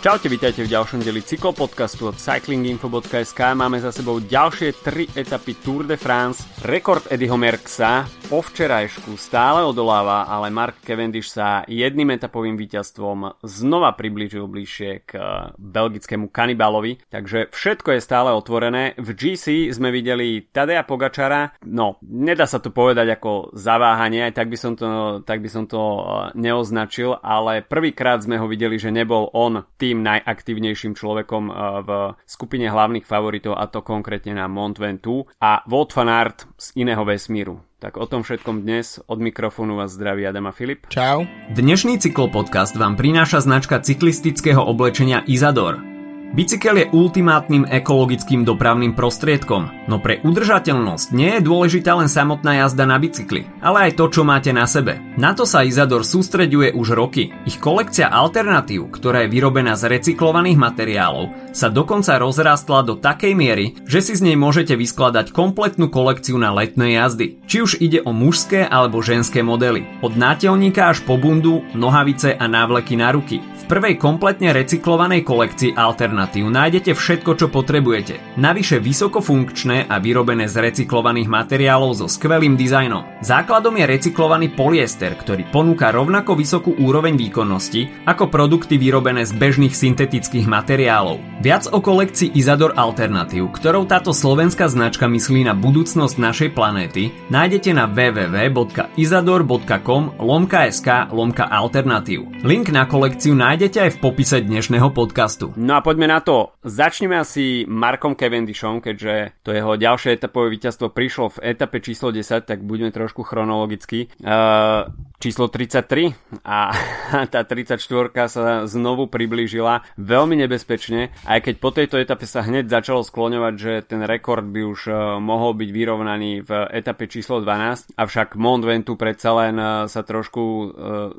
Čaute, vítajte v ďalšom deli cyklopodcastu od cyclinginfo.sk. Máme za sebou ďalšie tri etapy Tour de France. Rekord Eddieho Merksa po včerajšku stále odoláva, ale Mark Cavendish sa jedným etapovým víťazstvom znova priblížil bližšie k eh, belgickému kanibalovi. Takže všetko je stále otvorené. V GC sme videli Tadea Pogačara. No, nedá sa to povedať ako zaváhanie, aj tak by som to, tak by som to eh, neoznačil, ale prvýkrát sme ho videli, že nebol on tým najaktívnejším človekom eh, v skupine hlavných favoritov a to konkrétne na Mont Ventoux a Wout van Aert z iného vesmíru. Tak o tom všetkom dnes od mikrofónu vás zdraví Adam a Filip. Čau. Dnešný cyklopodcast vám prináša značka cyklistického oblečenia Izador – Bicykel je ultimátnym ekologickým dopravným prostriedkom, no pre udržateľnosť nie je dôležitá len samotná jazda na bicykli, ale aj to, čo máte na sebe. Na to sa Izador sústreďuje už roky. Ich kolekcia alternatív, ktorá je vyrobená z recyklovaných materiálov, sa dokonca rozrástla do takej miery, že si z nej môžete vyskladať kompletnú kolekciu na letné jazdy. Či už ide o mužské alebo ženské modely. Od nátelníka až po bundu, nohavice a návleky na ruky. V prvej kompletne recyklovanej kolekcii alternatív alternatív nájdete všetko, čo potrebujete. Navyše vysokofunkčné a vyrobené z recyklovaných materiálov so skvelým dizajnom. Základom je recyklovaný polyester, ktorý ponúka rovnako vysokú úroveň výkonnosti ako produkty vyrobené z bežných syntetických materiálov. Viac o kolekcii Izador Alternatív, ktorou táto slovenská značka myslí na budúcnosť našej planéty, nájdete na www.izador.com lomka sk lomka alternatív. Link na kolekciu nájdete aj v popise dnešného podcastu. No a poďme na to. Začneme asi Markom Cavendishom, keďže to jeho ďalšie etapové víťazstvo prišlo v etape číslo 10, tak budeme trošku chronologicky. Uh, číslo 33 a tá 34 sa znovu priblížila veľmi nebezpečne, aj keď po tejto etape sa hneď začalo skloňovať, že ten rekord by už uh, mohol byť vyrovnaný v etape číslo 12, avšak Mont Ventoux predsa len uh, sa trošku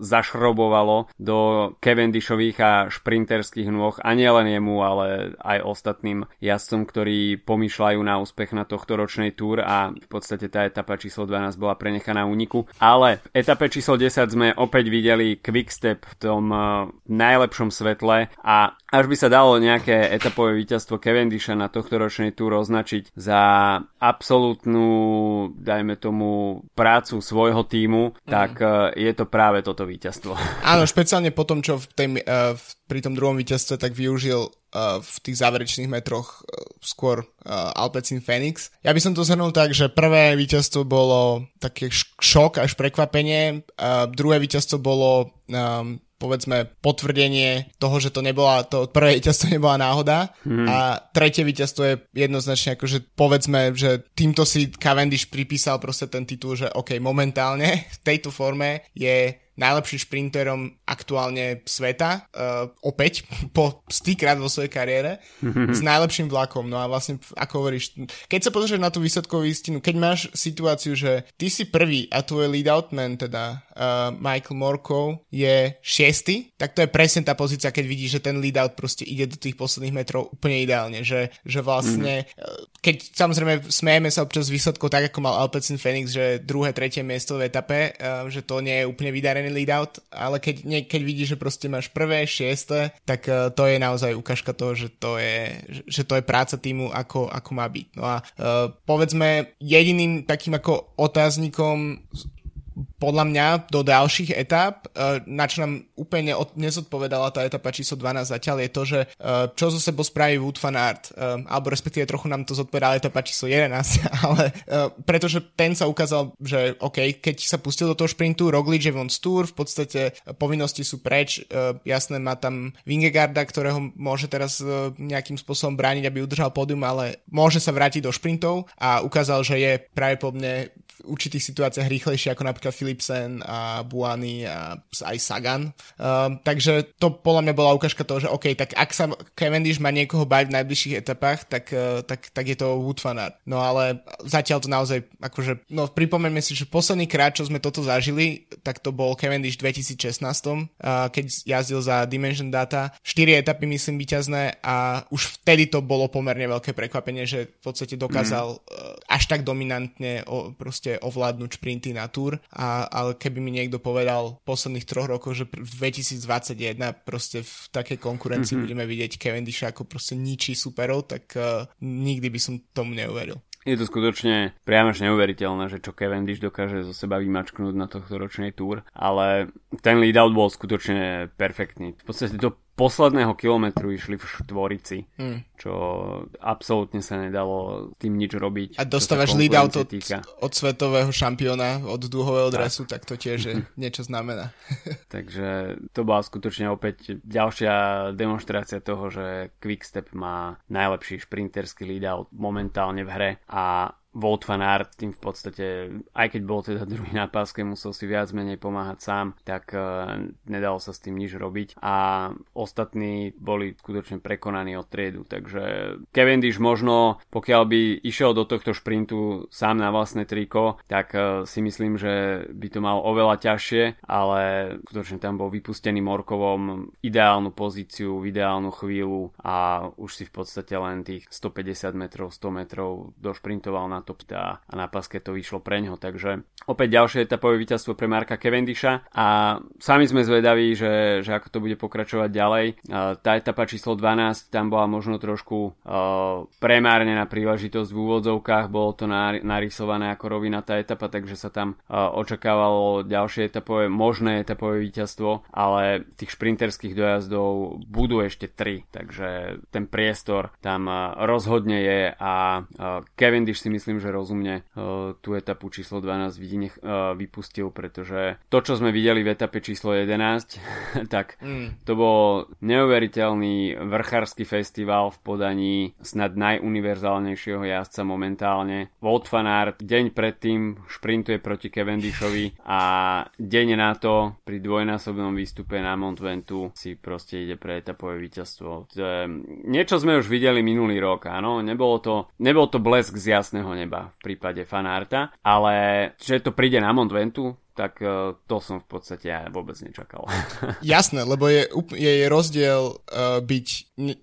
zašrobovalo do Cavendishových a šprinterských nôh a nielen jemu, ale aj ostatným jazdcom, ktorí pomýšľajú na úspech na tohto ročnej túr a v podstate tá etapa číslo 12 bola prenechaná úniku. Ale v etape číslo 10 sme opäť videli Quickstep v tom uh, najlepšom svetle a až by sa dalo nejaké etapové víťazstvo Cavendisha na tohto ročnej túr označiť za absolútnu, dajme tomu, prácu svojho týmu, mm. tak uh, je to práve toto víťazstvo. Áno, špeciálne po tom, čo v, tej, uh, v, pri tom druhom víťazstve tak využil uh, v tých záverečných metroch uh, skôr uh, Alpecin Phoenix. Ja by som to zhrnul tak, že prvé víťazstvo bolo také šok až prekvapenie, uh, druhé víťazstvo bolo um, povedzme potvrdenie toho, že to nebola, to prvé víťazstvo nebola náhoda hmm. a tretie víťazstvo je jednoznačne akože povedzme, že týmto si Cavendish pripísal proste ten titul, že OK, momentálne v tejto forme je najlepším šprinterom aktuálne sveta, uh, opäť po stýkrát vo svojej kariére, s najlepším vlakom. No a vlastne, ako hovoríš, keď sa pozrieš na tú výsledkovú istinu, keď máš situáciu, že ty si prvý a tvoj lead-out man, teda uh, Michael Morkov, je šiestý, tak to je presne tá pozícia, keď vidíš, že ten lead-out proste ide do tých posledných metrov úplne ideálne, že, že vlastne, mm. keď samozrejme smejeme sa občas výsledkov tak, ako mal Alpecin Phoenix, že druhé, tretie miesto v etape, uh, že to nie je úplne vydarený lead out, ale keď, nie, keď vidíš, že proste máš prvé, šieste, tak uh, to je naozaj ukážka toho, že to je, že to je práca týmu, ako, ako má byť. No a uh, povedzme jediným takým ako otáznikom podľa mňa do ďalších etap, e, na čo nám úplne nezodpovedala tá etapa číslo 12 zatiaľ, je to, že e, čo zo sebou spraví Wood Van Aert, e, alebo respektíve trochu nám to zodpovedala etapa číslo 11, ale pretože ten sa ukázal, že OK, keď sa pustil do toho šprintu, Roglič je von Tour, v podstate povinnosti sú preč, jasné, má tam Vingegarda, ktorého môže teraz nejakým spôsobom brániť, aby udržal pódium, ale môže sa vrátiť do šprintov a ukázal, že je pravdepodobne v určitých situáciách rýchlejší ako napríklad Philipsen a Buany a aj Sagan. Um, takže to podľa mňa bola ukážka toho, že OK, tak ak sa Cavendish má niekoho bať v najbližších etapách, tak, uh, tak, tak je to Wood van Aert. No ale zatiaľ to naozaj, akože, no pripomeňme si, že posledný krát, čo sme toto zažili, tak to bol Cavendish v 2016, uh, keď jazdil za Dimension Data. 4 etapy, myslím, vyťazné a už vtedy to bolo pomerne veľké prekvapenie, že v podstate dokázal mm. až tak dominantne o, proste ovládnuť šprinty na túr a a, ale keby mi niekto povedal v posledných troch rokoch, že v 2021 proste v takej konkurencii mm-hmm. budeme vidieť Cavendish ako proste ničí superov, tak uh, nikdy by som tomu neuveril. Je to skutočne priam až neuveriteľné, že čo Cavendish dokáže zo seba vymačknúť na tohto ročnej túr, ale ten lead-out bol skutočne perfektný. V podstate to posledného kilometru išli v štvorici, hmm. čo absolútne sa nedalo tým nič robiť. A dostávaš lead out od, od svetového šampióna, od dúhového tak. dresu, tak to tiež je, niečo znamená. Takže to bola skutočne opäť ďalšia demonstrácia toho, že Quickstep má najlepší šprinterský lead out momentálne v hre a Wout van Aert tým v podstate, aj keď bol teda druhý na páske, musel si viac menej pomáhať sám, tak uh, nedalo sa s tým nič robiť. A ostatní boli skutočne prekonaní od triedu, takže Cavendish možno, pokiaľ by išiel do tohto šprintu sám na vlastné triko, tak uh, si myslím, že by to mal oveľa ťažšie, ale skutočne tam bol vypustený Morkovom ideálnu pozíciu, ideálnu chvíľu a už si v podstate len tých 150 metrov, 100 metrov došprintoval na top a, a na paske to vyšlo pre ňo. Takže opäť ďalšie etapové víťazstvo pre Marka Cavendisha a sami sme zvedaví, že, že ako to bude pokračovať ďalej. Tá etapa číslo 12 tam bola možno trošku uh, premárnená príležitosť v úvodzovkách, bolo to narysované ako rovina tá etapa, takže sa tam uh, očakávalo ďalšie etapové, možné etapové víťazstvo, ale tých šprinterských dojazdov budú ešte 3, takže ten priestor tam uh, rozhodne je a Cavendish si myslím myslím, že rozumne uh, tú etapu číslo 12 vidí uh, vypustil, pretože to, čo sme videli v etape číslo 11, tak mm. to bol neuveriteľný vrchársky festival v podaní snad najuniverzálnejšieho jazdca momentálne. Wout van Aert deň predtým šprintuje proti Cavendishovi a deň na to pri dvojnásobnom výstupe na Mont Ventu si proste ide pre etapové víťazstvo. Niečo sme už videli minulý rok, áno, nebolo to, nebol to blesk z jasného neba v prípade fanárta, ale že to príde na Mont Ventu, tak uh, to som v podstate ja vôbec nečakal. Jasné, lebo je, je rozdiel uh, byť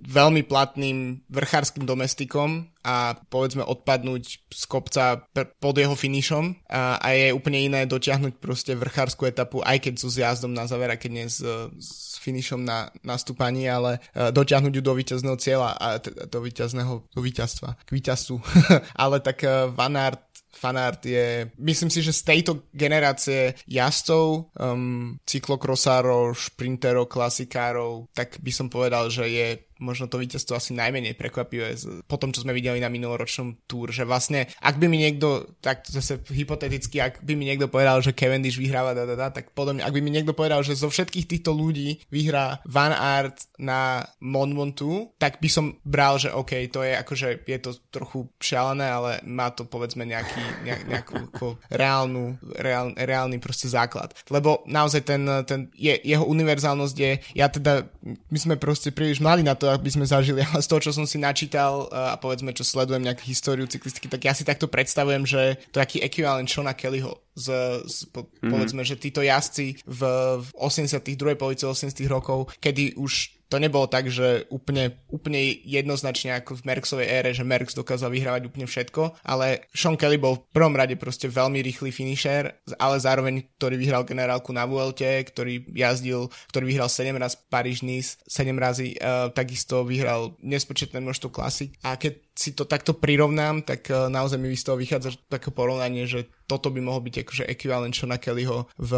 veľmi platným vrchárským domestikom a povedzme odpadnúť z kopca pod jeho finišom a, a je úplne iné dotiahnuť proste vrchárskú etapu, aj keď sú s jazdom na záver, keď nie s, s finišom na nastúpaní, ale dotiahnuť ju do víťazného cieľa a do víťazného do víťazstva, k víťazstvu. ale tak Van Aert fanart je, myslím si, že z tejto generácie jazdcov, um, cyklokrosárov, šprinterov, klasikárov, tak by som povedal, že je možno to víťazstvo asi najmenej prekvapivé po tom, čo sme videli na minuloročnom túr, že vlastne, ak by mi niekto, tak zase hypoteticky, ak by mi niekto povedal, že Cavendish vyhráva, da, da, da, tak podobne, ak by mi niekto povedal, že zo všetkých týchto ľudí vyhrá Van Aert na Monmontu, tak by som bral, že OK, to je akože, je to trochu šialené, ale má to povedzme nejaký, nejak, nejakú reálnu, reál, reálny proste základ. Lebo naozaj ten, ten je, jeho univerzálnosť je, ja teda, my sme proste príliš mali na to, aby sme zažili, ale z toho, čo som si načítal a povedzme, čo sledujem nejakú históriu cyklistiky, tak ja si takto predstavujem, že to je taký ekvivalent Shona Kellyho. Z, z, po, mm-hmm. povedzme, že títo jazdci v, v 80 druhej polovici 80 rokov, kedy už to nebolo tak, že úplne, úplne jednoznačne ako v Merksovej ére, že Merks dokázal vyhrávať úplne všetko, ale Sean Kelly bol v prvom rade proste veľmi rýchly finisher, ale zároveň, ktorý vyhral generálku na Vuelte, ktorý jazdil, ktorý vyhral 7 raz Paríž-Nice, 7 razy, uh, takisto vyhral nespočetné množstvo klasik. A keď si to takto prirovnám, tak uh, naozaj mi z toho vychádza také porovnanie, že toto by mohol byť akože ekvivalent Shona Kellyho v,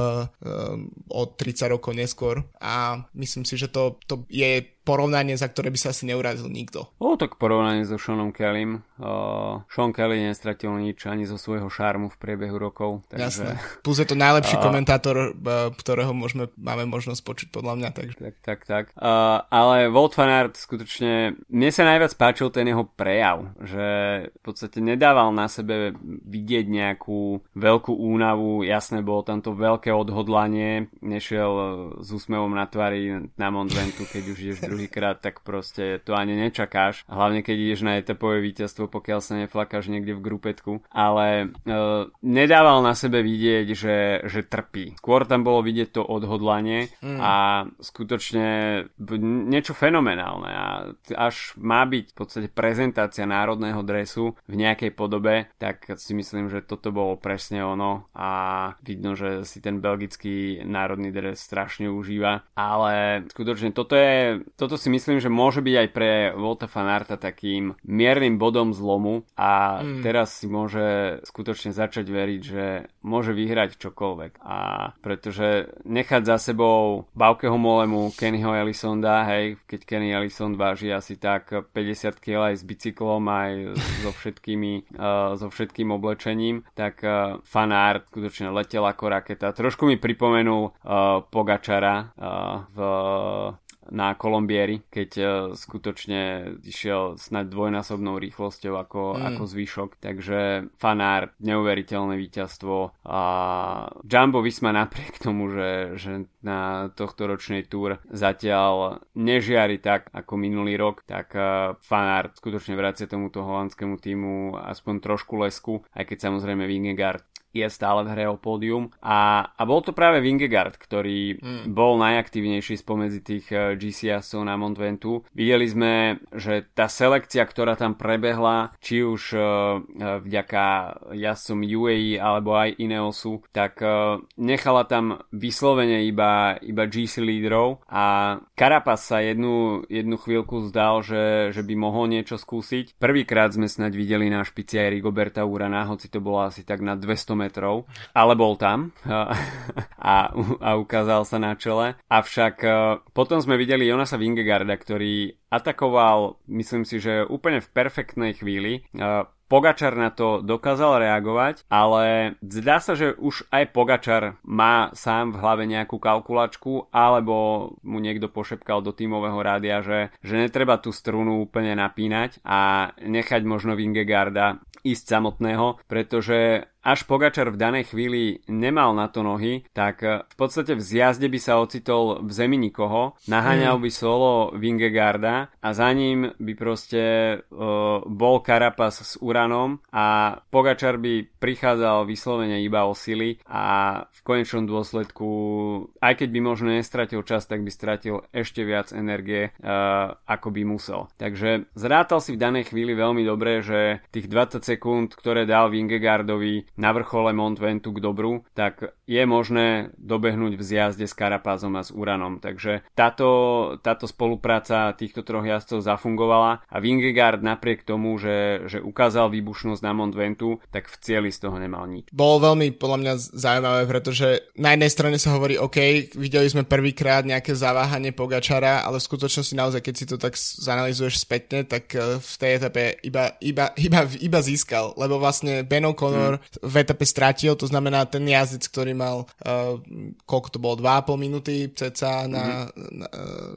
um, o 30 rokov neskôr. A myslím si, že to, to je porovnanie, za ktoré by sa asi neurazil nikto. O, tak porovnanie so Seanom Kellym. Uh, Sean Kelly nestratil nič ani zo svojho šarmu v priebehu rokov. Takže, Jasné. Plus je to najlepší uh, komentátor, ktorého môžeme, máme možnosť počuť podľa mňa. Takže. Tak, tak, tak. Uh, ale Walt van Aert skutočne, mne sa najviac páčil ten jeho prejav, že v podstate nedával na sebe vidieť nejakú veľkú únavu, jasné, bolo tam to veľké odhodlanie, nešiel s úsmevom na tvári na Mont Ventu, keď už ideš druhýkrát, tak proste to ani nečakáš. Hlavne keď ideš na etapové víťazstvo, pokiaľ sa neflakáš niekde v grupetku. Ale uh, nedával na sebe vidieť, že, že trpí. Skôr tam bolo vidieť to odhodlanie mm. a skutočne niečo fenomenálne. A až má byť v podstate prezentácia národného dresu v nejakej podobe, tak si myslím, že toto bolo presne ono a vidno, že si ten belgický národný dres strašne užíva. Ale skutočne toto je, toto si myslím, že môže byť aj pre Volta Fanarta takým miernym bodom zlomu a mm. teraz si môže skutočne začať veriť, že môže vyhrať čokoľvek. A pretože nechať za sebou Baukeho Molemu, Kennyho Ellisonda, hej, keď Kenny Ellison váži asi tak 50 kg aj s bicyklom, aj so všetkými, uh, so všetkým oblečením, tak uh, Fanart skutočne letel ako raketa. Trošku mi pripomenul uh, Pogačara uh, v na Kolombieri, keď uh, skutočne išiel snad dvojnásobnou rýchlosťou ako, mm. ako zvyšok. Takže fanár, neuveriteľné víťazstvo a Jumbo Visma napriek tomu, že, že na tohto ročnej túr zatiaľ nežiari tak ako minulý rok, tak uh, fanár skutočne vracia tomuto holandskému týmu aspoň trošku lesku, aj keď samozrejme Vingegaard je stále v hre o pódium a, a bol to práve Vingegaard, ktorý mm. bol najaktívnejší spomedzi tých eh, GCS-ov na Montventu. Videli sme, že tá selekcia, ktorá tam prebehla, či už uh, vďaka jazdcom UAE alebo aj Ineosu, tak uh, nechala tam vyslovene iba, iba GC lídrov a Carapaz sa jednu, jednu chvíľku zdal, že, že by mohol niečo skúsiť. Prvýkrát sme snáď videli na špici aj Rigoberta Urana, hoci to bolo asi tak na 200 metrov, ale bol tam a, a ukázal sa na čele. Avšak e, potom sme videli Jonasa Vingegarda, ktorý atakoval, myslím si, že úplne v perfektnej chvíli. E, Pogačar na to dokázal reagovať, ale zdá sa, že už aj Pogačar má sám v hlave nejakú kalkulačku, alebo mu niekto pošepkal do tímového rádia, že, že netreba tú strunu úplne napínať a nechať možno Vingegarda ísť samotného, pretože až Pogačar v danej chvíli nemal na to nohy, tak eh, v podstate v zjazde by sa ocitol v zemi nikoho, naháňal mm. by solo Vingegarda a za ním by proste uh, bol Karapas s Uranom a Pogačar by prichádzal vyslovene iba o sily a v konečnom dôsledku, aj keď by možno nestratil čas, tak by stratil ešte viac energie, uh, ako by musel. Takže zrátal si v danej chvíli veľmi dobre, že tých 20 sekúnd, ktoré dal Vingegardovi na vrchole Mont Ventu k dobru, tak je možné dobehnúť v zjazde s Karapázom a s Uranom. Takže táto, táto spolupráca týchto troch jazdcov zafungovala a Vingegaard napriek tomu, že, že ukázal výbušnosť na Mont Ventu, tak v cieli z toho nemal nič. Bolo veľmi podľa mňa zaujímavé, pretože na jednej strane sa hovorí, OK, videli sme prvýkrát nejaké zaváhanie Pogačara, ale v skutočnosti naozaj, keď si to tak zanalizuješ spätne, tak eh, v tej etape iba, iba, iba, iba získal, lebo vlastne Ben O'Connor hmm v etape stratil, to znamená ten jazdec, ktorý mal uh, koľko to bolo, 2,5 minúty ceca, na, mm-hmm. na,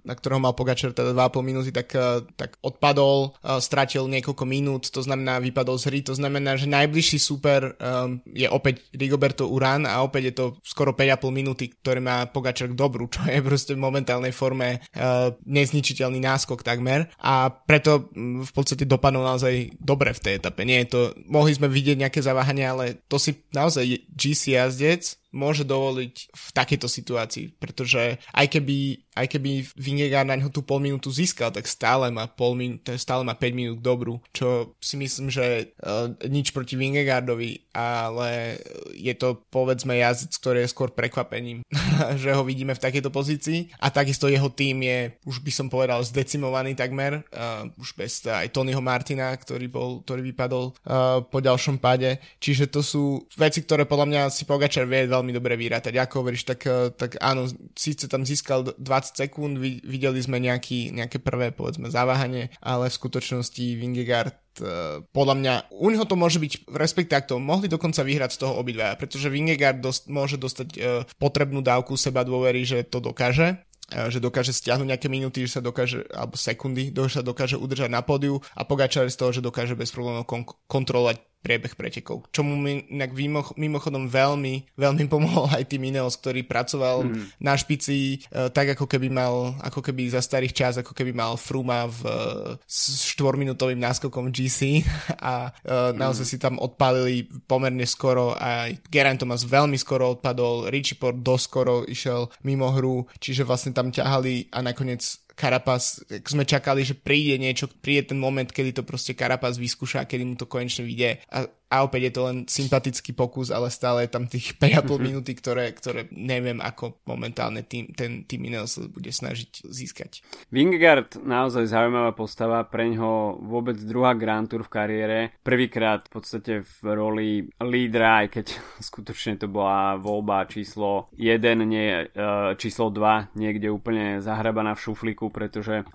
na ktorého mal Pogačar teda 2,5 minúty, tak, uh, tak odpadol, uh, stratil niekoľko minút, to znamená vypadol z hry, to znamená, že najbližší super um, je opäť Rigoberto Uran a opäť je to skoro 5,5 minúty, ktoré má Pogačar k dobru, čo je proste v momentálnej forme uh, nezničiteľný náskok takmer a preto v podstate dopadol naozaj dobre v tej etape. Nie je to, mohli sme vidieť nejaké zaváhanie, ale to si naozaj GC jazdec môže dovoliť v takejto situácii, pretože aj keby, aj keby Vingegaard na ňo tú pol minútu získal, tak stále má, pol minút, stále má 5 minút dobrú, čo si myslím, že uh, nič proti Vingegaardovi, ale je to povedzme jazdec, ktorý je skôr prekvapením, že ho vidíme v takejto pozícii. A takisto jeho tým je, už by som povedal, zdecimovaný takmer, uh, už bez aj Tonyho Martina, ktorý, bol, ktorý vypadol uh, po ďalšom páde, čiže to sú veci, ktoré podľa mňa si Pogačar vie veľmi veľmi dobre vyrátať. Ako hovoríš, tak, eh, tak áno, síce tam získal 20 sekúnd, videli sme nejaký, nejaké prvé, povedzme, zaváhanie, ale v skutočnosti Vingegaard uh, podľa mňa, u neho to môže byť, respektive takto, mohli dokonca vyhrať z toho obidvaja, pretože Vingegaard dost, môže dostať uh, potrebnú dávku seba dôvery, že to dokáže, že dokáže stiahnuť nejaké minúty, že sa dokáže, alebo sekundy, že sa dokáže udržať na pódiu a Pogačar z toho, že dokáže bez problémov kon- kontrolovať priebeh pretekov. Čomu mi inak mimochodom veľmi, veľmi pomohol aj tým Ineos, ktorý pracoval mm. na špici uh, tak, ako keby mal, ako keby za starých čas, ako keby mal Fruma v, uh, s štvorminútovým náskokom GC a mm. naozaj si tam odpálili pomerne skoro a Geraint Thomas veľmi skoro odpadol, Richie Port doskoro išiel mimo hru, čiže vlastne tam ťahali a nakoniec Karapas, sme čakali, že príde niečo, príde ten moment, kedy to proste Karapas vyskúša, kedy mu to konečne vyjde. A a opäť je to len sympatický pokus, ale stále je tam tých 5,5 minúty, ktoré, ktoré neviem, ako momentálne tým, ten tým Ineos bude snažiť získať. Vingegaard naozaj zaujímavá postava, pre ňoho vôbec druhá Grand Tour v kariére. Prvýkrát v podstate v roli lídra, aj keď skutočne to bola voľba číslo 1, nie e, číslo 2, niekde úplne zahrabaná v šuflíku, pretože e,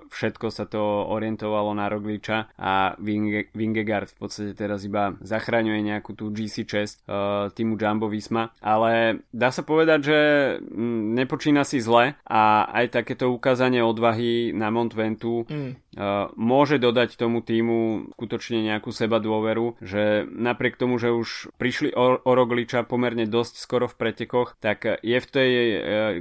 všetko sa to orientovalo na Rogliča a Vingegaard v podstate teraz iba zachraňuje nejakú tú GC čest uh, týmu Jumbo Visma, ale dá sa povedať, že mm, nepočína si zle a aj takéto ukázanie odvahy na Mont Ventu mm môže dodať tomu týmu skutočne nejakú seba dôveru, že napriek tomu, že už prišli o, Rogliča pomerne dosť skoro v pretekoch, tak je v tej e,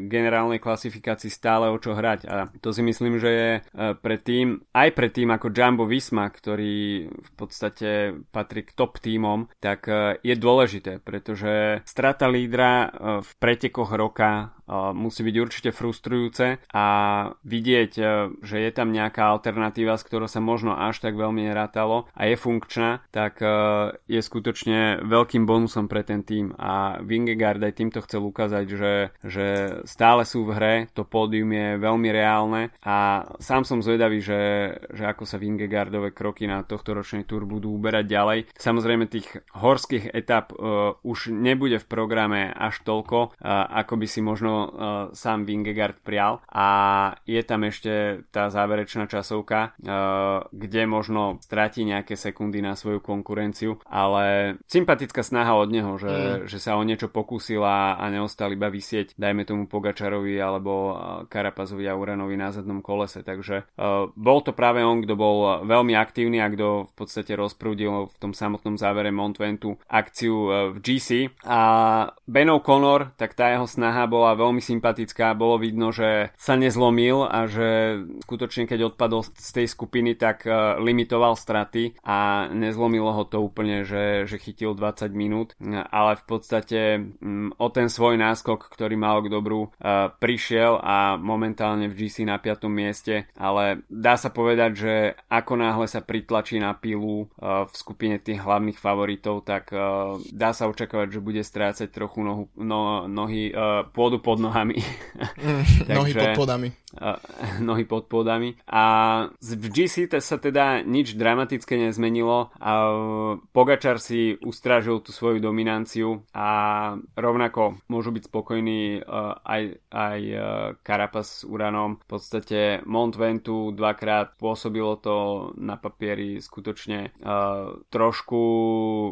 generálnej klasifikácii stále o čo hrať. A to si myslím, že je e, pre tým, aj pre tým ako Jumbo Visma, ktorý v podstate patrí k top týmom, tak e, je dôležité, pretože strata lídra v pretekoch roka musí byť určite frustrujúce. A vidieť, že je tam nejaká alternatíva s ktorou sa možno až tak veľmi nerátalo a je funkčná, tak e, je skutočne veľkým bonusom pre ten tým a Vingegaard aj týmto chcel ukázať, že, že stále sú v hre, to pódium je veľmi reálne. A sám som zvedavý, že, že ako sa Vingegaardové kroky na tohto ročnej túr budú uberať ďalej. Samozrejme tých horských etap uh, už nebude v programe až toľko, uh, ako by si možno uh, sám Vingegaard prial. A je tam ešte tá záverečná časovka eh, kde možno stratí nejaké sekundy na svoju konkurenciu, ale sympatická snaha od neho, že, mm. že sa o niečo pokúsila a neostal iba vysieť, dajme tomu Pogačarovi alebo eh, Karapazovi a Uranovi na zadnom kolese, takže uh, bol to práve on, kto bol veľmi aktívny a kto v podstate rozprúdil v tom samotnom závere Montventu akciu uh, v GC a Ben O'Connor, tak tá jeho snaha bola veľmi sympatická, bolo vidno, že sa nezlomil a že skutočne keď odpadol z tej skupiny tak uh, limitoval straty a nezlomilo ho to úplne, že, že chytil 20 minút, ale v podstate um, o ten svoj náskok, ktorý mal k dobru, uh, prišiel a momentálne v GC na 5. mieste, ale dá sa povedať, že ako náhle sa pritlačí na pilu uh, v skupine tých hlavných favoritov, tak dá sa očakávať, že bude strácať trochu nohu, no, nohy, pôdu pod nohami. Mm, nohy pod podami. Nohy pod podami. A v GC sa teda nič dramatické nezmenilo a Pogačar si ustrážil tú svoju dominanciu a rovnako môžu byť spokojní aj, aj Carapaz s Uranom. V podstate Mont Ventu dvakrát pôsobilo to na papieri skutočne trošku,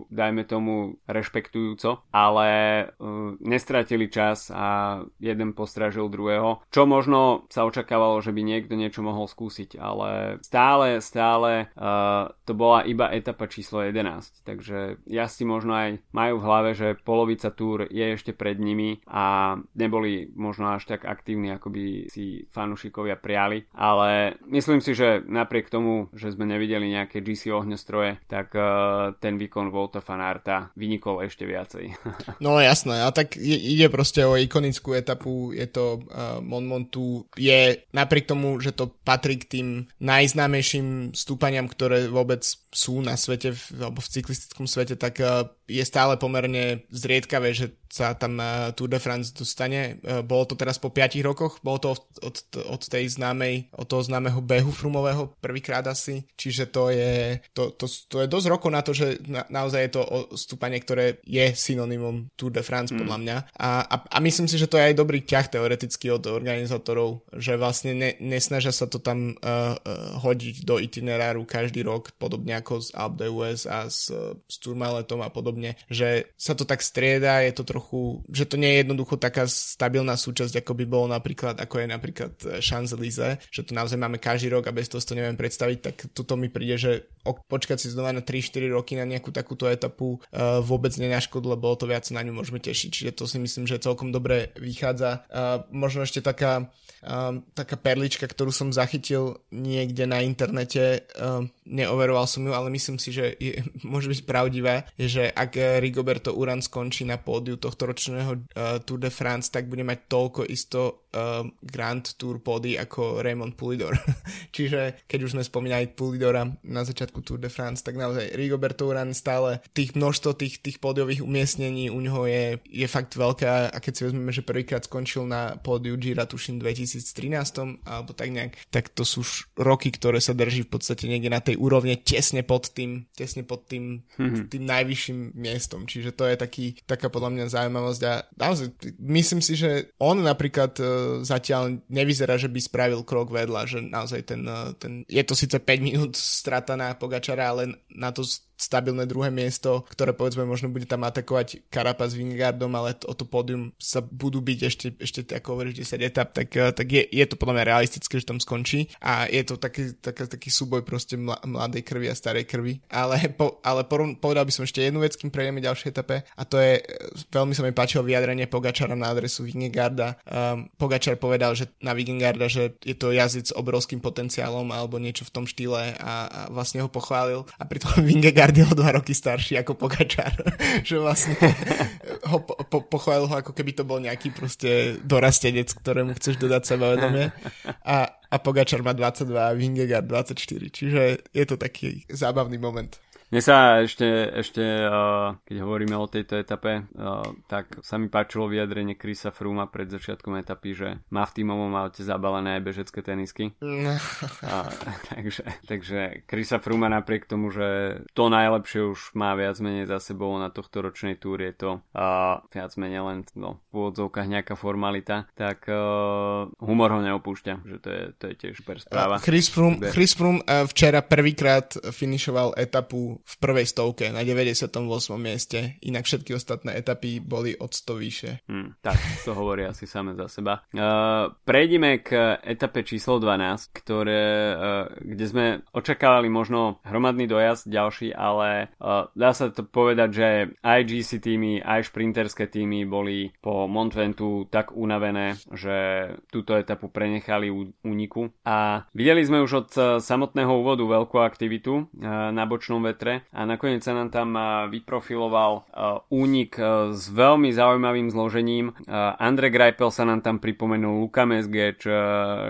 dajme tomu, rešpektujúco, ale uh, nestratili čas a jeden postražil druhého, čo možno sa očakávalo, že by niekto niečo mohol skúsiť, ale stále, stále uh, to bola iba etapa číslo 11, takže ja si možno aj majú v hlave, že polovica túr je ešte pred nimi a neboli možno až tak aktívni, ako by si fanúšikovia priali, ale myslím si, že napriek tomu, že sme nevideli nejaké GC ohňostroje, tak uh, ten výkon Volta Fanarta vynikol ešte viacej. no jasné, a tak ide proste o ikonickú etapu, je to uh, Monmontu, je napriek tomu, že to patrí k tým najznámejším stúpaniam, ktoré vôbec sú na svete, alebo v cyklistickom svete, tak eh, je stále pomerne zriedkavé, že sa tam na Tour de France dostane. Eh, bolo to teraz po 5 rokoch, bolo to od, od, od tej známej, od toho známeho behu frumového prvýkrát asi, čiže to je, to, to, to je dosť rokov na to, že na, naozaj je to stúpanie, ktoré je synonymom Tour de France mm. podľa mňa. A, a, a myslím si, že to je aj dobrý ťah teoreticky od organizátorov, že vlastne ne, nesnažia sa to tam uh, uh, hodiť do itineráru každý rok, podobne ako z Alp US a s, s Tourmaletom a podobne, že sa to tak strieda, je to trochu, že to nie je jednoducho taká stabilná súčasť, ako by bolo napríklad, ako je napríklad Champs-Élysées, že to naozaj máme každý rok a bez toho si to neviem predstaviť, tak tuto mi príde, že počkať si znova na 3-4 roky na nejakú takúto etapu uh, vôbec nenaškodilo, lebo to viac na ňu môžeme tešiť. Čiže to si myslím, že celkom dobre vychádza. Uh, možno ešte taká, uh, taká perlička, ktorú som zachytil niekde na internete, uh, neoveroval som ju, ale myslím si, že je, môže byť pravdivá, je, že ak Rigoberto Uran skončí na pódiu tohto ročného uh, Tour de France, tak bude mať toľko isto uh, Grand Tour pódy ako Raymond Pulidor. Čiže keď už sme spomínali Pulidora na začiatku Tour de France, tak naozaj Rigoberto Uran stále tých množstvo tých, tých pódiových umiestnení u neho je, je fakt veľké a keď si vezmeme, že prvýkrát skončil na pódiu Gira tuším 2013 alebo tak nejak, tak to sú roky, ktoré sa drží v podstate niekde na tej úrovne tesne pod tým, tesne pod tým, mm-hmm. tým najvyšším miestom. Čiže to je taký, taká podľa mňa zaujímavosť a naozaj myslím si, že on napríklad uh, zatiaľ nevyzerá, že by spravil krok vedľa, že naozaj ten, uh, ten je to síce 5 minút strata na Pogačara, ale na to stabilné druhé miesto, ktoré povedzme možno bude tam atakovať Karapa s Vingardom, ale o to pódium sa budú byť ešte, ešte ako hovoríš 10 etap, tak, eh, tak je, je to podľa mňa realistické, že tam skončí a je to taký, taký, taký súboj proste mladej krvi a starej krvi. Ale, po, ale povedal by som ešte jednu vec, kým prejdeme ďalšej etape a to je, eh, veľmi sa mi páčilo vyjadrenie Pogačara na adresu Vingegarda. Um, Pogačar povedal, že na Vingegarda, že je to jazyc s obrovským potenciálom alebo niečo v tom štýle a, a vlastne ho pochválil a pritom Vingegard Gardel o dva roky starší ako Pogačar. že vlastne ho po, po, pochválil ho ako keby to bol nejaký proste dorastenec, ktorému chceš dodať sebavedomie. A, a Pogačar má 22 a Vingegaard 24. Čiže je to taký zábavný moment. Mne sa ešte, ešte uh, keď hovoríme o tejto etape, uh, tak sa mi páčilo vyjadrenie Krisa Fruma pred začiatkom etapy, že má v týmovom aute zabalené aj bežecké tenisky. No. A, takže, takže Krisa Fruma napriek tomu, že to najlepšie už má viac menej za sebou na tohto ročnej túr, je to uh, viac menej len no, v úvodzovkách nejaká formalita, tak uh, humor ho neopúšťa, že to je, to je tiež super správa. Chris Froome, Chris Froome uh, včera prvýkrát finišoval etapu v prvej stovke na 98. mieste, inak všetky ostatné etapy boli od 100 vyššie. Hmm, tak, to hovorí asi same za seba. Uh, prejdime k etape číslo 12, ktoré, uh, kde sme očakávali možno hromadný dojazd ďalší, ale uh, dá sa to povedať, že aj GC týmy, aj šprinterské týmy boli po Montventu tak unavené, že túto etapu prenechali úniku. A videli sme už od samotného úvodu veľkú aktivitu na bočnom vetre spektre a nakoniec sa nám tam vyprofiloval únik s veľmi zaujímavým zložením. Andre Greipel sa nám tam pripomenul, Luka Mesgeč,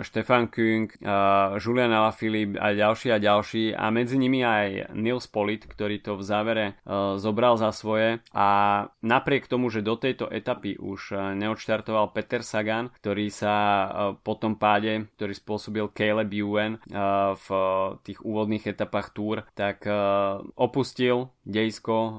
Stefan Küng, Julian Alaphilippe a ďalší a ďalší a medzi nimi aj Nils Polit, ktorý to v závere zobral za svoje a napriek tomu, že do tejto etapy už neodštartoval Peter Sagan, ktorý sa po tom páde, ktorý spôsobil Caleb Ewan v tých úvodných etapách Tour, tak opustil dejsko uh,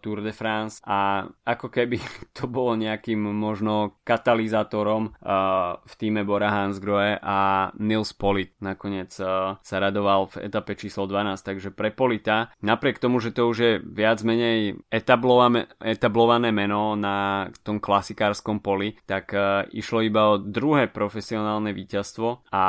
Tour de France a ako keby to bolo nejakým možno katalizátorom uh, v týme Bora Hansgrohe a Nils Polit. Nakoniec uh, sa radoval v etape číslo 12, takže pre Polita napriek tomu, že to už je viac menej etablované, etablované meno na tom klasikárskom poli, tak uh, išlo iba o druhé profesionálne víťazstvo a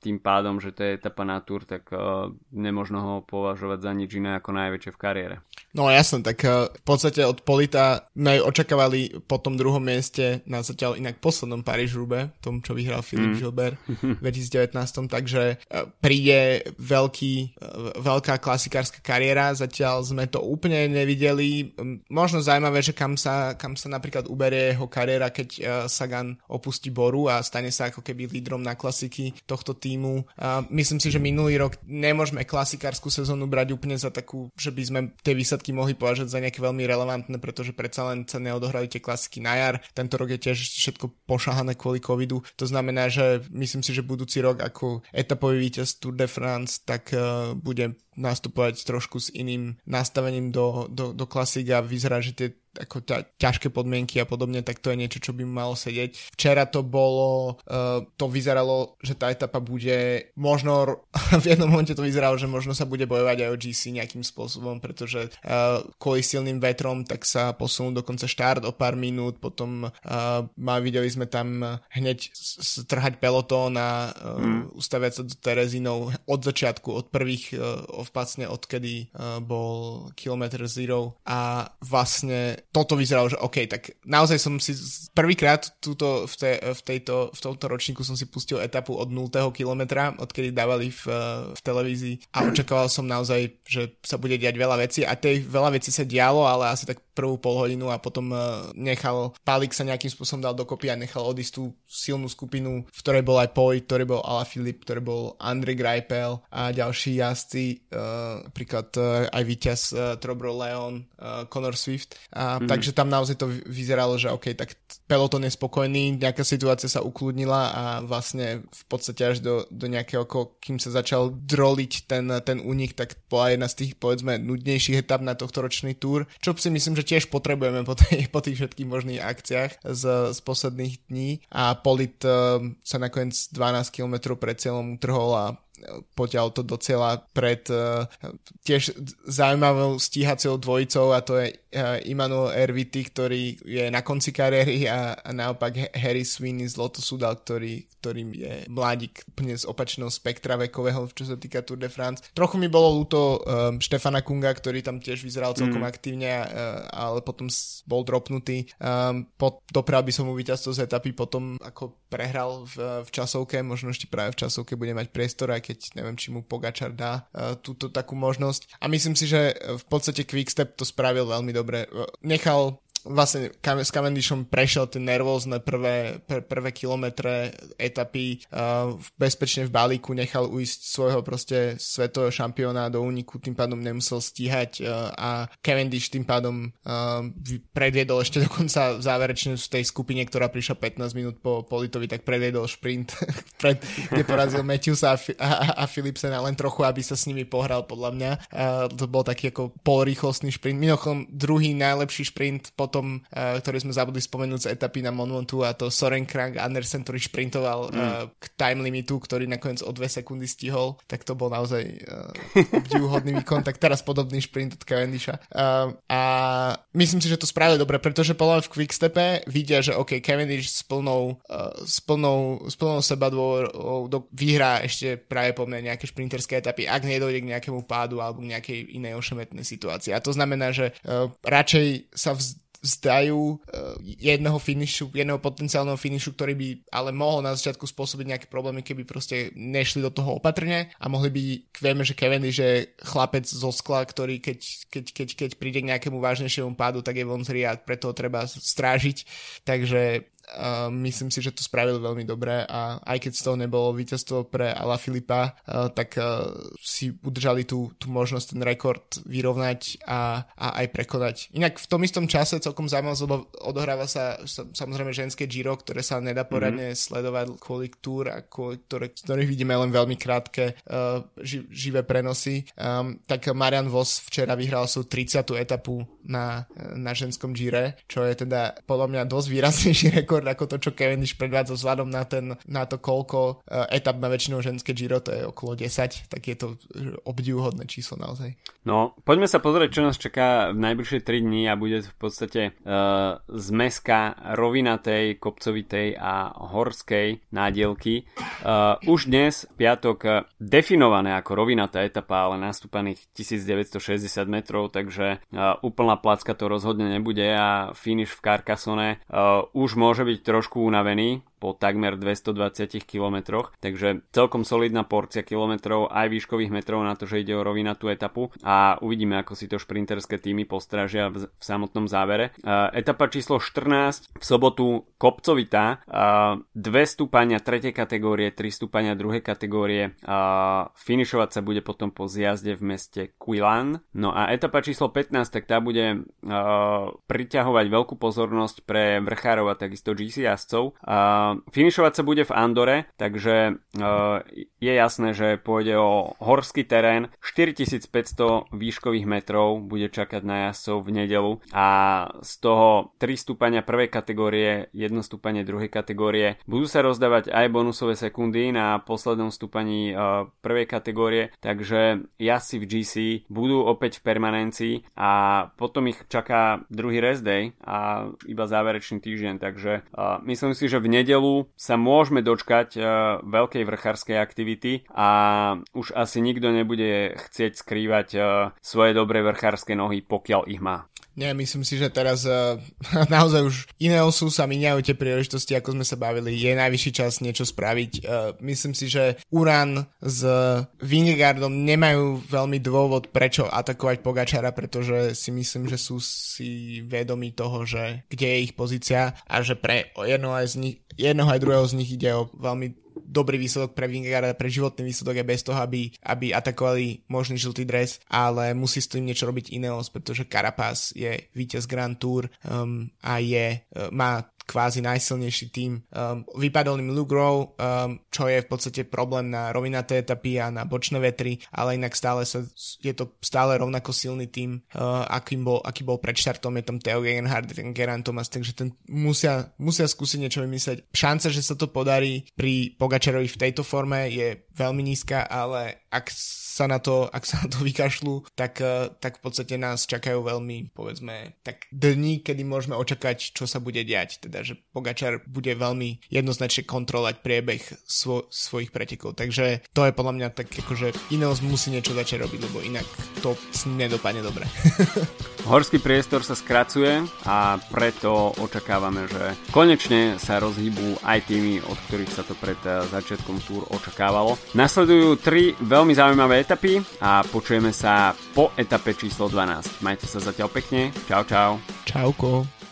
tým pádom, že to je etapa na Tour, tak uh, nemožno ho považovať za nič iné ako najväčšie v kariére. No jasne, tak uh, v podstate od Polita sme očakávali po tom druhom mieste na zatiaľ inak poslednom paríž rube tom, čo vyhral Filip mm. Gilbert v 2019, takže uh, príde veľký, uh, veľká klasikárska kariéra, zatiaľ sme to úplne nevideli. Možno zaujímavé, že kam sa, kam sa napríklad uberie jeho kariéra, keď Sagan opustí Boru a stane sa ako keby lídrom na klasiky tohto týmu. Myslím si, že minulý rok nemôžeme klasikárskú sezónu brať úplne za takú, že by sme tie výsledky mohli považovať za nejaké veľmi relevantné, pretože predsa len sa neodohrali tie klasiky na jar. Tento rok je tiež všetko pošahané kvôli covidu. To znamená, že myslím si, že budúci rok ako etapový víťaz Tour de France, tak uh, bude nastupovať trošku s iným nastavením do, do, do klasík a vyzerá, že tie ako ťa, ťažké podmienky a podobne, tak to je niečo, čo by malo sedieť. Včera to bolo, uh, to vyzeralo, že tá etapa bude, možno v jednom momente to vyzeralo, že možno sa bude bojovať aj o GC nejakým spôsobom, pretože uh, kvôli silným vetrom tak sa posunul dokonca štart o pár minút, potom uh, videli sme tam hneď strhať pelotón a uh, mm. ustaviať sa do Terezinov od začiatku, od prvých uh, vlastne odkedy uh, bol Kilometer Zero a vlastne toto vyzeralo, že OK, tak naozaj som si prvýkrát túto, v, te, v, tejto, v tomto ročníku som si pustil etapu od 0. kilometra, odkedy dávali v, v televízii a očakával som naozaj, že sa bude diať veľa vecí a tej veľa vecí sa dialo, ale asi tak prvú pol hodinu a potom uh, nechal, Palik sa nejakým spôsobom dal dokopy a nechal odísť tú silnú skupinu, v ktorej bol aj Poj, ktorý bol Ala Filip, ktorý bol Andre Greipel a ďalší jazdci, uh, napríklad uh, aj víťaz uh, Trobro Leon, uh, Conor Swift. A, mm. Takže tam naozaj to vyzeralo, že OK, tak peloton je spokojný, nejaká situácia sa ukludnila a vlastne v podstate až do, do nejakého, kým sa začal droliť ten, ten únik, tak bola jedna z tých povedzme nudnejších etap na tohto ročný túr, čo si myslím, že tiež potrebujeme po, tej, po tých všetkých možných akciách z, z posledných dní a Polit uh, sa nakoniec 12 km pred cieľom utrhol a poťal to do cieľa pred uh, tiež zaujímavou stíhacou dvojicou a to je uh, Immanuel Erviti, ktorý je na konci kariéry a, a naopak Harry Sweeney z Lotus Sudal, ktorý, ktorým je mladík úplne z opačného spektra vekového, čo sa týka Tour de France. Trochu mi bolo ľúto um, Štefana Kunga, ktorý tam tiež vyzeral celkom mm. aktívne, uh, ale potom bol dropnutý. Um, po, dopral by som mu víťazstvo z etapy potom, ako prehral v, v časovke, možno ešte práve v časovke bude mať priestor, aj keď neviem, či mu Pogačar dá uh, túto takú možnosť. A myslím si, že v podstate Quickstep to spravil veľmi dobre. Nechal vlastne s Cavendishom prešiel tie nervózne prvé, pr- prvé kilometre etapy, uh, bezpečne v balíku nechal uísť svojho proste svetového šampióna do úniku, tým pádom nemusel stíhať uh, a Cavendish tým pádom uh, predviedol ešte dokonca záverečne v tej skupine, ktorá prišla 15 minút po Politovi, tak predviedol šprint, pred, kde porazil Matthews a, a, a Philipsena len trochu, aby sa s nimi pohral podľa mňa. Uh, to bol taký ako polrýchlostný šprint. Mimochodom, druhý najlepší šprint po potom, uh, ktorý sme zabudli spomenúť z etapy na Monumentu a to Soren Krang Andersen, ktorý šprintoval mm. uh, k time limitu, ktorý nakoniec o dve sekundy stihol, tak to bol naozaj uh, obdivuhodný výkon, tak teraz podobný šprint od Cavendisha. A myslím si, že to spravili dobre, pretože podľa v Quickstepe vidia, že OK, Cavendish s plnou, s plnou, s plnou seba dôverou vyhrá ešte práve po mne nejaké šprinterské etapy, ak nedojde k nejakému pádu alebo k nejakej inej ošemetnej situácii. A to znamená, že radšej sa vz, vzdajú uh, jedného finišu, jedného potenciálneho finišu, ktorý by ale mohol na začiatku spôsobiť nejaké problémy, keby proste nešli do toho opatrne a mohli by, vieme, že Kevin je chlapec zo skla, ktorý keď, keď, keď, keď príde k nejakému vážnejšiemu pádu, tak je von zri a preto treba strážiť. Takže Myslím si, že to spravili veľmi dobre a aj keď z toho nebolo víťazstvo pre Ala Filipa, tak si udržali tú, tú možnosť ten rekord vyrovnať a, a aj prekonať. Inak v tom istom čase celkom zaujímavé, lebo odohráva sa, sa samozrejme ženské Giro, ktoré sa nedá poradne mm-hmm. sledovať kvôli túr a kvôli ktoré, ktorých vidíme len veľmi krátke uh, ži, živé prenosy. Um, tak Marian Vos včera vyhral sú 30. etapu na, na ženskom Gire, čo je teda podľa mňa dosť výraznejší rekord ako to, čo Cavendish predvádza vzhľadom na, ten, na to, koľko uh, etap na väčšinou ženské Giro, to je okolo 10, tak je to obdivuhodné číslo naozaj. No, poďme sa pozrieť, čo nás čaká v najbližšie 3 dní a bude v podstate uh, zmeska rovinatej, kopcovitej a horskej nádielky. Uh, už dnes, piatok, definované ako rovinatá etapa, ale nastúpaných 1960 metrov, takže uh, úplná placka to rozhodne nebude a finish v Carcassonne uh, už môže byť trošku unavený, po takmer 220 km, takže celkom solidná porcia kilometrov aj výškových metrov na to, že ide o rovinatú etapu a uvidíme, ako si to šprinterské týmy postražia v, v samotnom závere. Uh, etapa číslo 14 v sobotu kopcovitá, uh, 2 stúpania 3. kategórie, 3 stúpania 2. kategórie, uh, finišovať sa bude potom po zjazde v meste Quilan. No a etapa číslo 15, tak tá bude uh, priťahovať veľkú pozornosť pre vrchárov a takisto GC jazdcov. Uh, finišovať sa bude v Andore, takže uh, je jasné, že pôjde o horský terén. 4500 výškových metrov bude čakať na jazdcov v nedelu a z toho 3 stúpania prvej kategórie, 1 stúpanie druhej kategórie. Budú sa rozdávať aj bonusové sekundy na poslednom stúpaní uh, prvej kategórie, takže jazdci v GC budú opäť v permanencii a potom ich čaká druhý rest day a iba záverečný týždeň, takže uh, myslím si, že v nedelu nedelu sa môžeme dočkať uh, veľkej vrchárskej aktivity a už asi nikto nebude chcieť skrývať uh, svoje dobré vrchárske nohy, pokiaľ ich má. Nie, myslím si, že teraz uh, naozaj už sú sa miniajú tie príležitosti, ako sme sa bavili. Je najvyšší čas niečo spraviť. Uh, myslím si, že Uran s Vingegardom nemajú veľmi dôvod, prečo atakovať Pogačara, pretože si myslím, že sú si vedomí toho, že kde je ich pozícia a že pre jedno aj z nich, jednoho aj druhého z nich ide o veľmi dobrý výsledok pre Vingegaarda, pre životný výsledok aj bez toho, aby, aby atakovali možný žltý dres, ale musí s tým niečo robiť Ineos, pretože Carapaz je víťaz Grand Tour um, a je, uh, má kvázi najsilnejší tým. Um, vypadol im Luke Rowe, um, čo je v podstate problém na rovinaté etapy a na bočné vetry, ale inak stále sa, je to stále rovnako silný tým, uh, akým bol, aký bol pred štartom, je tam Theo Gegenhardt, Geran Thomas, takže ten musia, musia skúsiť niečo vymyslieť. Šanca, že sa to podarí pri Pogačarovi v tejto forme je veľmi nízka, ale ak sa na to, ak sa na to vykašľú, tak, uh, tak v podstate nás čakajú veľmi, povedzme, tak dni, kedy môžeme očakať, čo sa bude diať. Teda že Pogačar bude veľmi jednoznačne kontrolovať priebeh svo, svojich pretekov. Takže to je podľa mňa tak akože Ineos musí niečo začať robiť, lebo inak to nedopadne dobre. Horský priestor sa skracuje a preto očakávame, že konečne sa rozhýbu aj tými, od ktorých sa to pred eh, začiatkom túr očakávalo. Nasledujú tri veľmi zaujímavé etapy a počujeme sa po etape číslo 12. Majte sa zatiaľ pekne. Čau, čau. Čauko.